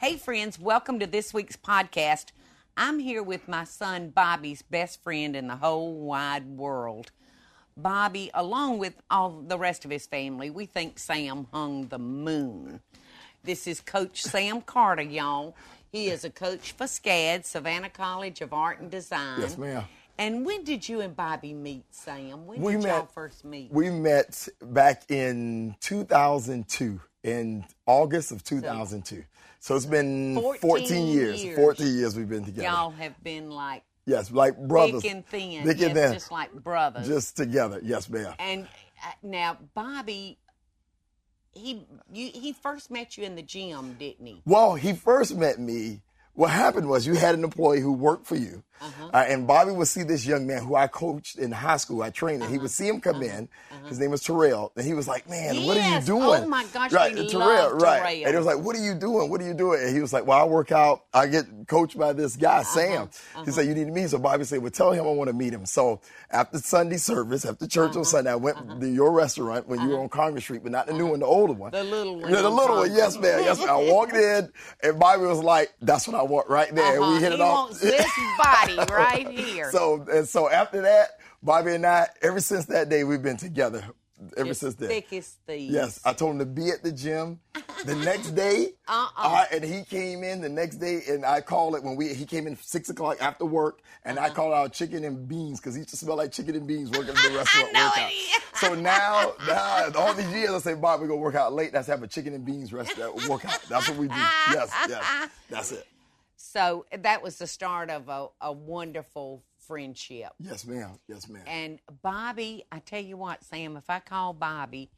Hey, friends, welcome to this week's podcast. I'm here with my son Bobby's best friend in the whole wide world. Bobby, along with all the rest of his family, we think Sam hung the moon. This is Coach Sam Carter, y'all. He is a coach for SCAD, Savannah College of Art and Design. Yes, ma'am. And when did you and Bobby meet, Sam? When We did y'all met- first meet? We met back in 2002, in August of 2002. So it's been 14 14, years. years. 14 years we've been together. y'all have been like yes, like brothers. thick and thin. Thick and yes, thin. just like brothers. Just together. Yes, ma'am. And uh, now Bobby, he you, he first met you in the gym, didn't he? Well, he first met me. What happened was you had an employee who worked for you, Uh-huh. uh, and Bobby would see this young man who I coached in high school. I trained, and he would see him come in. His name was Terrell, and he was like, "Man, what are you Uh-huh. Doing?" Oh, my gosh, right? Terrell, right? And it was like, "What are you doing? What are you doing?" And he was like, "Well, I work out. I get coached by this guy, Uh-huh. Sam." He said, "You need to meet." him." So Bobby said, "Well, tell him I want to meet him." So after Sunday service, after church Uh-huh. on Sunday, I went to your restaurant when you were on Congress Street, but not the new one, the older one, The little one Yeah, the little one. Yes, man. Yes, man. I walked in, and Bobby was like, "That's what I want right there." And Uh-huh. we hit he it off. this body right here. So and so after that, Bobby and I, ever since that day, we've been together. Ever Just since then. thick as thieves. Yes, I told him to be at the gym the next day. Uh-uh. uh, and he came in the next day, and I called it when we he came in six o'clock after work, and Uh-huh. I called out chicken and beans because he used to smell like chicken and beans working at the restaurant workout. it. So now, now all these years, I say, Bob, we gonna work out late. Let's have a chicken and beans restaurant workout. That's what we do. Yes, yes, that's it. So that was the start of a, a wonderful friendship. Yes, ma'am. Yes, ma'am. And Bobby, I tell you what, Sam, if I called Bobby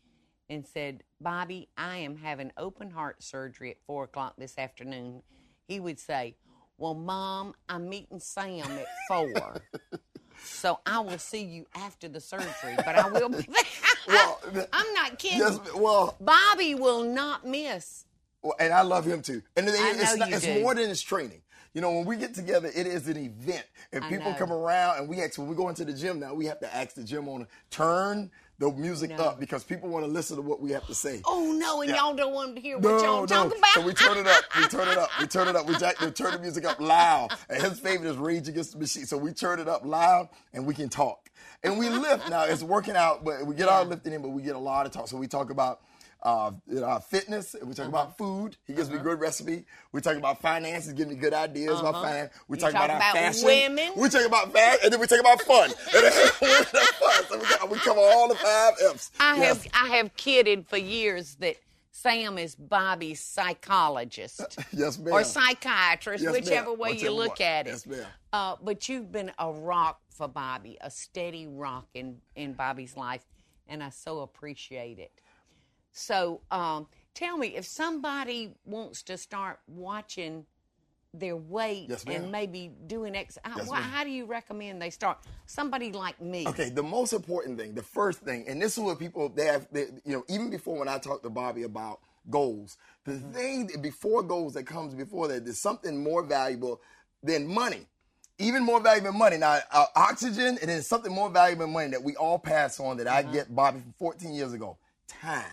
and said, Bobby, I am having open heart surgery at four o'clock this afternoon, he would say, Well, Mom, I'm meeting Sam at four. so I will see you after the surgery, but I will be Well, I'm not kidding. Yes, well, Bobby will not miss. Well, and I love him too. And the thing I is, it's, not, it's more than his training. You know, when we get together, it is an event, and I people know. come around, and we ask when we go into the gym now, we have to ask the gym owner turn the music No. up because people want to listen to what we have to say. Oh no, and Yeah. y'all don't want to hear what No, y'all no. talking about. So we turn it up. We turn it up. We turn it up. We, jack, we turn the music up loud. And his favorite is Rage Against the Machine. So we turn it up loud and we can talk. And we lift now. It's working out, but we get our lifting in, but we get a lot of talk. So we talk about uh, you know, fitness. We talk Uh-huh. about food. He gives me good recipe. We talk about finances. Give me good ideas about finance. We Uh-huh. Talk, about, about our fashion. women. We talk about fashion, and then we talk about fun. And then fun. So we, got- we cover all the five F's. I Yes. have I have kidded for years that Sam is Bobby's psychologist Yes, ma'am. or psychiatrist, Yes, ma'am. whichever way you look one. at it. Yes, ma'am. Uh, but you've been a rock for Bobby, a steady rock in in Bobby's life, and I so appreciate it. So, um, tell me if somebody wants to start watching their weight Yes, and maybe doing ex. How, Yes, why- how do you recommend they start? Somebody like me. Okay, the most important thing, the first thing, and this is what people they have, they, you know, even before when I talked to Bobby about goals, the Mm-hmm. thing that before goals that comes before that, there's something more valuable than money. Even more valuable than money. Now, uh, oxygen, and then something more valuable than money that we all pass on that Mm-hmm. I get Bobby from 14 years ago time.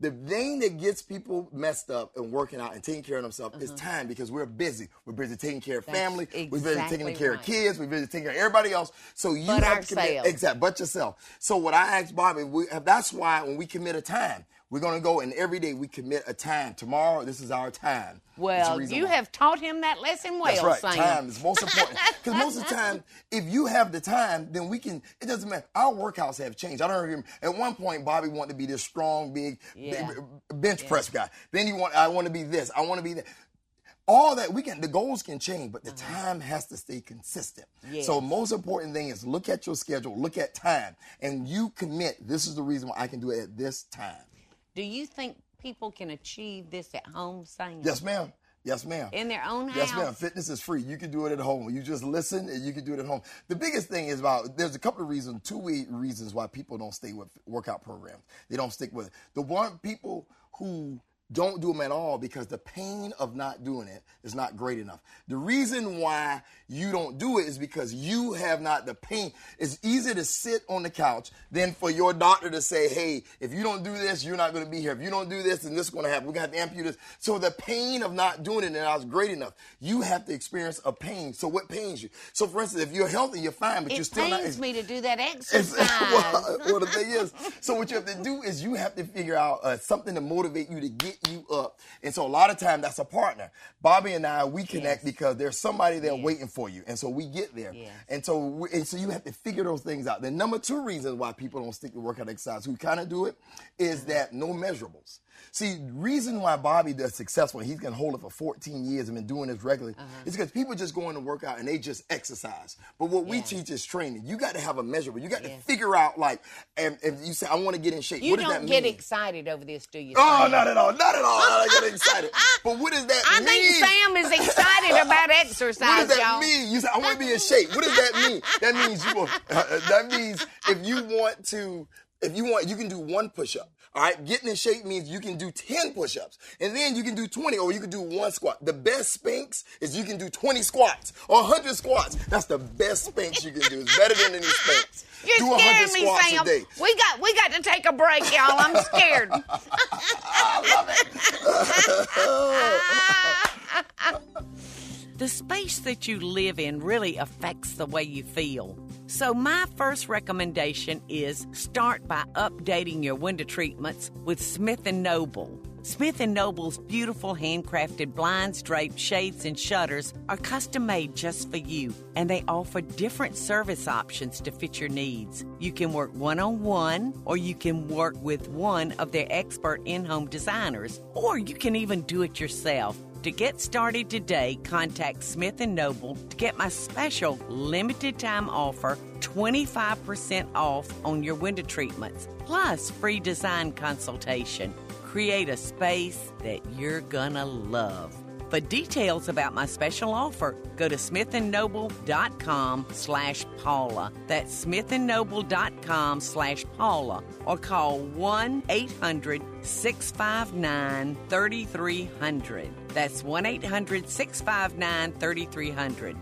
The thing that gets people messed up and working out and taking care of themselves is time because we're busy. We're busy taking care of Mm-hmm. That's family. we're busy taking care right. of kids. We're busy taking care of everybody else. So you But have to commit, exactly, but yourself. So what I asked Bobby, we, that's why when we commit a time, we're going to go and every day we commit a time. Tomorrow, this is our time. Well, you why. have taught him that lesson well, That's right. Sam. Time is most important. Because most of the time, if you have the time, then we can. It doesn't matter. Our workouts have changed. I don't remember. At one point, Bobby wanted to be this strong, big, Yeah. bench press guy. Then he want. I want to be this. I want to be that. All that we can. The goals can change, but the time has to stay consistent. Uh-huh. Yes. So most important thing is look at your schedule, look at time, and you commit. This is the reason why I can do it at this time. Do you think people can achieve this at home, Sam? Yes, ma'am. Yes, ma'am. In their own house. Yes, ma'am. Fitness is free. You can do it at home. You just listen and you can do it at home. The biggest thing is about there's a couple of reasons, two reasons why people don't stay with workout programs. They don't stick with it. The one people who don't do them at all because the pain of not doing it is not great enough. The reason why you don't do it is because you have not the pain. It's easier to sit on the couch than for your doctor to say, hey, if you don't do this, you're not going to be here. If you don't do this, then this is going to happen. We're going to have to amputate this. So the pain of not doing it is not great enough. You have to experience a pain. So what pains you? So for instance, if you're healthy, you're fine, but it you're still not. It pains me to do that exercise. well, well, the thing is, so what you have to do is you have to figure out uh, something to motivate you to get you up. And so a lot of time that's a partner. Bobby and I, we connect Yes. because there's somebody there Yes. waiting for you. And so we get there. Yes. And so we, and so you have to figure those things out. The number two reason why people don't stick to workout exercise who kind of do it is Mm-hmm. that no measurables. See, reason why Bobby does successful, he's gonna hold it for 14 years and been doing this regularly, Uh-huh. is because people just go in to work out and they just exercise. But what we teach is training. You got to have a measurable. You got Yeah. to figure out like, and if you say, I want to get in shape. You what does don't get mean? excited over this, do you? Oh, Sam? not at all. Not at all. I don't get excited. But what does that I mean? I think Sam is excited about exercise, What does that y'all. mean? You say I want to be in shape. What does that mean? That means you. Will, uh, that means if you want to, if you want, you can do one push-up. All right, getting in shape means you can do ten push-ups, and then you can do twenty, or you can do one squat. The best Spanx is you can do twenty squats or hundred squats. That's the best Spanx you can do. It's better than any Spanx. You're do scaring 100 me, squats Sam. a day. We got we got to take a break, y'all. I'm scared. the space that you live in really affects the way you feel. So, my first recommendation is start by updating your window treatments with Smith & Noble. Smith & Noble's beautiful handcrafted blinds, drapes, shades, and shutters are custom made just for you, and they offer different service options to fit your needs. You can work one on one, or you can work with one of their expert in home designers, or you can even do it yourself. To get started today, contact Smith & Noble to get my special limited time offer 25% off on your window treatments, plus free design consultation. Create a space that you're gonna love. For details about my special offer, go to smithandnoble.com slash Paula. That's smithandnoble.com slash Paula. Or call 1-800-659-3300. That's 1-800-659-3300.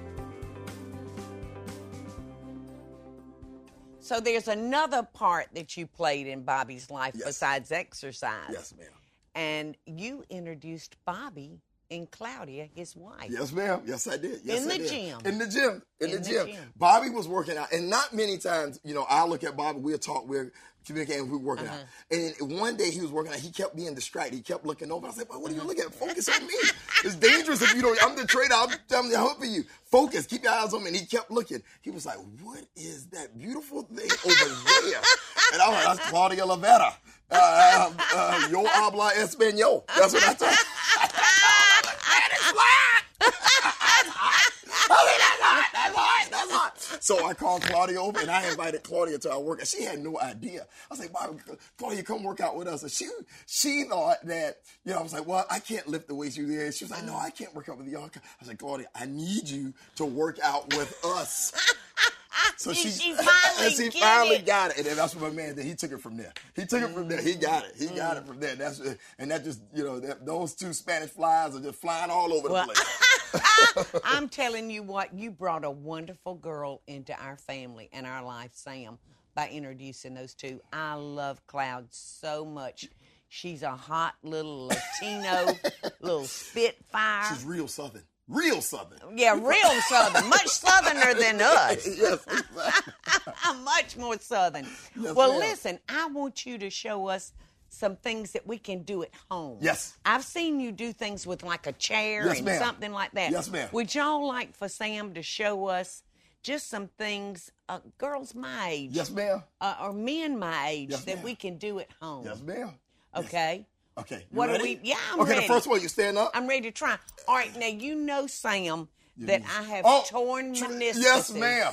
So there's another part that you played in Bobby's life Yes. besides exercise. Yes, ma'am. And you introduced Bobby and Claudia, his wife. Yes, ma'am. Yes, I did. Yes, In I the did. gym. In the gym. In, In the, gym. gym. Bobby was working out, and not many times, you know, I look at Bobby. We'll talk. We're communicating. We're working Uh-huh. out. And one day he was working out. He kept being distracted. He kept looking over. I said, "But what are you looking at? Focus on me. It's dangerous if you don't. I'm the trainer. I'm, I'm helping you. Focus. Keep your eyes on me." And he kept looking. He was like, "What is that beautiful thing over there?" And I was like, "That's Claudia Lavera. Uh, uh, yo habla español." That's what I told. him. That's hot. So I called Claudia over and I invited Claudia to our work. And she had no idea. I was like, Claudia, come work out with us. And she she thought that, you know, I was like, well, I can't lift the weights you there. She was like, no, uh. I can't work out with y'all. I was like, Claudia, I need you to work out with us. So She- she, finally and she finally it. got it, and that's what my man did. He took it from there. He took it from there. He got it. He got it mm. from there. That's and that just you know that, those two Spanish flies are just flying all over Well, the place. I'm telling you what, you brought a wonderful girl into our family and our life, Sam, by introducing those two. I love Cloud so much. She's a hot little Latino, little spitfire. She's real Southern. Real Southern. yeah, real Southern, much Southerner than us. yes, exactly. Much more Southern. Yes, well, ma'am. listen, I want you to show us some things that we can do at home. Yes. I've seen you do things with like a chair Yes, and ma'am. something like that. Yes, ma'am. Would y'all like for Sam to show us just some things, uh, girls my age, Yes, ma'am. uh, or men my age, Yes, that ma'am. we can do at home? Yes, ma'am. Okay. Okay. you What are we- yeah, I'm okay, ready. the first one, you stand up. I'm ready to try. All right, now you know, Sam, that I have Oh, torn tr- meniscus. Yes, ma'am.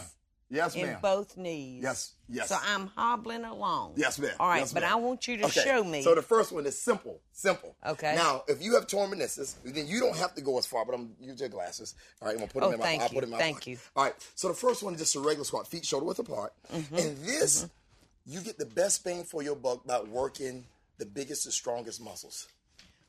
Yes, ma'am. in ma'am. both knees. Yes, yes. So I'm hobbling along. Yes, ma'am. All right, Yes, but ma'am. I want you to Okay, show me. So the first one is simple, simple. Okay. Now, if you have torn meniscus, then you don't have to go as far. But I'm use your glasses. All right, I'm gonna put them Oh, in my. thank I'll you, put it in my thank pocket. you. All right. So the first one is just a regular squat, feet shoulder width apart, Mm-hmm. and this you get the best bang for your buck by working the biggest and strongest muscles.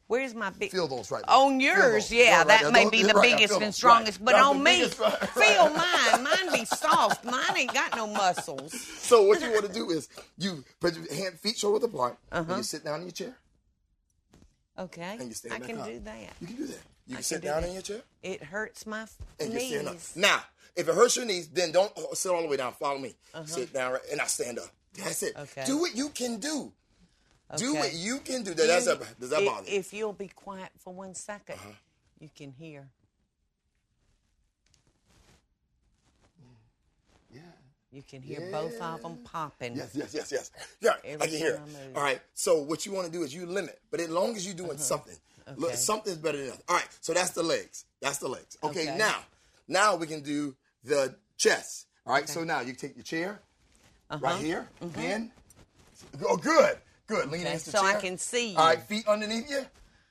Where's my big? Feel those right there. On yours, yeah, right that there. may Those- be the right, biggest and strongest, Right. but That's on me, biggest feel mine. Mine be soft. Mine ain't got no muscles. So what you want to do is you put your hand, feet shoulder apart, Uh-huh. and you sit down in your chair, Okay, and you stand I can up. do that. You can do that. You I can sit do down that. in your chair, It hurts my f- and you stand up. knees. Now, if it hurts your knees, then don't sit all the way down. Follow me. Sit down, right, and I stand up. That's it. Uh-huh. Okay. Do what you can do. Do Okay. what you can do. Does that, You- does that bother you? Uh-huh. If you'll be quiet for one second, you can hear. Yeah. You can hear both of them popping. Yes, yes, yes, yes. Yeah, I can hear. it. All right. So what you want to do is you limit, but as long as you're doing something, Uh-huh. Okay. something's better than nothing. All right. So that's the legs. That's the legs. Okay, Okay. Now, now we can do the chest. All right. So now you take your chair right here, bend. Oh, good, good. Lean Uh-huh. Okay, against the so I can see All you. right. Feet underneath you.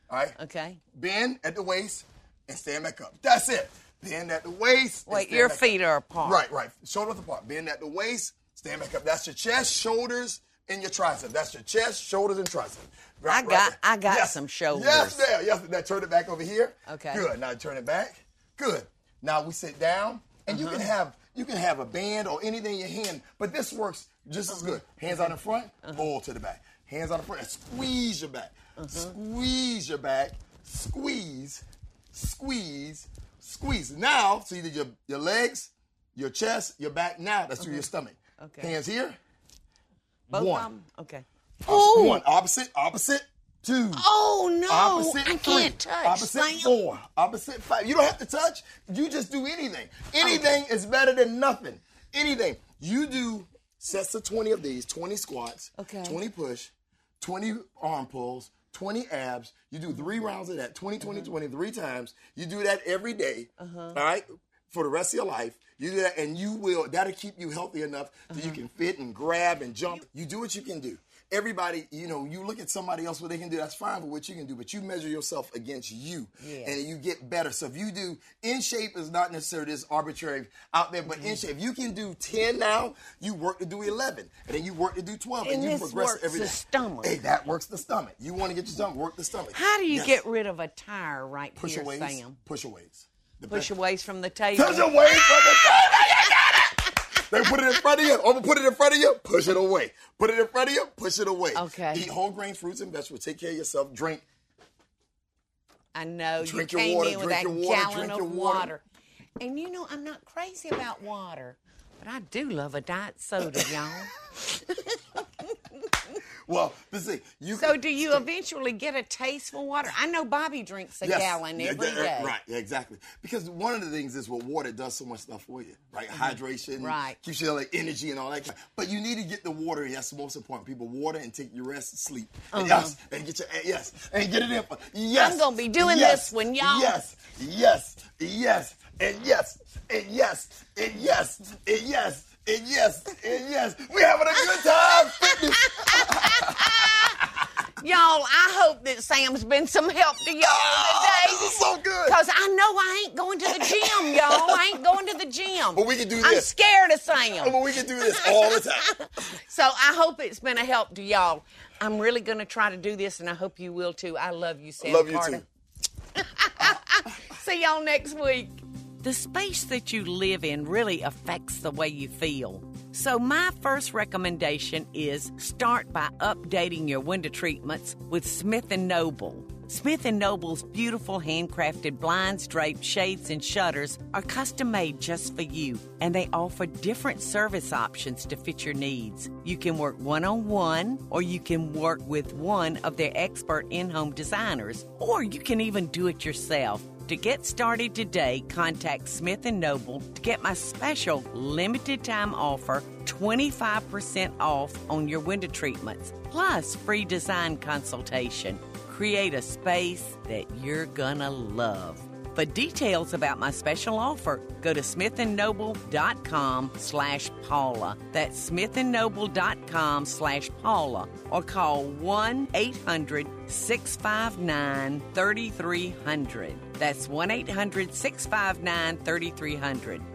All right. Okay. Bend at the waist and stand back up. That's it. Bend at the waist. Wait, your back up. feet are apart. Right, right. Shoulders apart. Bend at the waist. Stand back up. That's your chest, shoulders, and your tricep. That's your chest, shoulders, and tricep. Right, I got-. I got Yes. some shoulders. Yes, there. Yes, now turn it back over here. Okay. Good. Now turn it back. Good. Now we sit down, and you can Uh-huh. have you can have a band or anything in your hand, but this works just as good. Uh-huh. Hands out in front, pull to the back. Hands on the front, and squeeze your back. Squeeze your back. Squeeze, squeeze, squeeze. Now, so you did your, your legs, your chest, your back. Now that's through your stomach. Uh-huh. Okay. Hands here. Both One. of them? Okay. Opposite, one. Opposite. Opposite. Two. Oh no! Opposite I three. can't touch. Opposite Sam. four. Opposite five. You don't have to touch. You just do anything. Anything is better than nothing. Anything. You do sets of 20 of these, 20 squats, Okay. 20 push, 20 arm pulls, 20 abs. You do three rounds of that, 20, Uh-huh. 20, 20, three times. You do that every day, All right? For the rest of your life. You do that and you will, that'll keep you healthy enough that Uh-huh. you can fit and grab and jump. You do what you can do. Everybody, you know, you look at somebody else what they can do, that's fine for what you can do, but you measure yourself against you Yeah. and you get better. So if you do in shape is not necessarily this arbitrary out there, but Mm-hmm. in shape, if you can do 10 now, you work to do 11, and then you work to do 12, and, And you this progress works every the day. stomach. Hey, that works the stomach. You want to get your stomach, work the stomach. How do you Yes. get rid of a tire right push here, aways? Sam? Push aways. The Push best- away from the table. Push away from the table. You got it. They put it in front of you. I'm gonna put it in front of you. Push it away. Put it in front of you. Push it away. Okay. Eat whole grain fruits and vegetables. Take care of yourself. Drink. I know Drink you your came water, in with drink that your water, gallon drink of your water. water. And you know, I'm not crazy about water, but I do love a diet soda, y'all. Well, this thing you. So, do you eventually get a taste for water? I know Bobby drinks a Yes. gallon every yeah, day. Right, yeah, exactly. Because one of the things is what water does so much stuff for you, right? Hydration, Mm-hmm. Right. keeps you like energy and all that. Kind But you need to get the water. That's the most important. People water and take your rest, sleep. And Yes, and get your yes, and get it in. For, yes, Uh-huh. I'm gonna be doing yes, this when y'all- Yes, yes, yes, and yes, and yes, and yes, and yes. And yes, and yes, we having a good time. Y'all, I hope that Sam's been some help to y'all Oh, this today. is so good. Because I know I ain't going to the gym, y'all. I ain't going to the gym. But we can do this. I'm scared of Sam. But we can do this all the time. So I hope it's been a help to y'all. I'm really going to try to do this, and I hope you will too. I love you, Sam Love you Carter. too. See y'all next week. The space that you live in really affects the way you feel. So, my first recommendation is start by updating your window treatments with Smith & Noble. Smith & Noble's beautiful handcrafted blinds, drapes, shades, and shutters are custom made just for you, and they offer different service options to fit your needs. You can work one on one, or you can work with one of their expert in home designers, or you can even do it yourself. To get started today, contact Smith & Noble to get my special limited time offer 25% off on your window treatments, plus free design consultation. Create a space that you're gonna love. For details about my special offer, go to smithandnoble.com slash Paula. That's smithandnoble.com slash Paula. Or call 1-800-659-3300. That's 1-800-659-3300.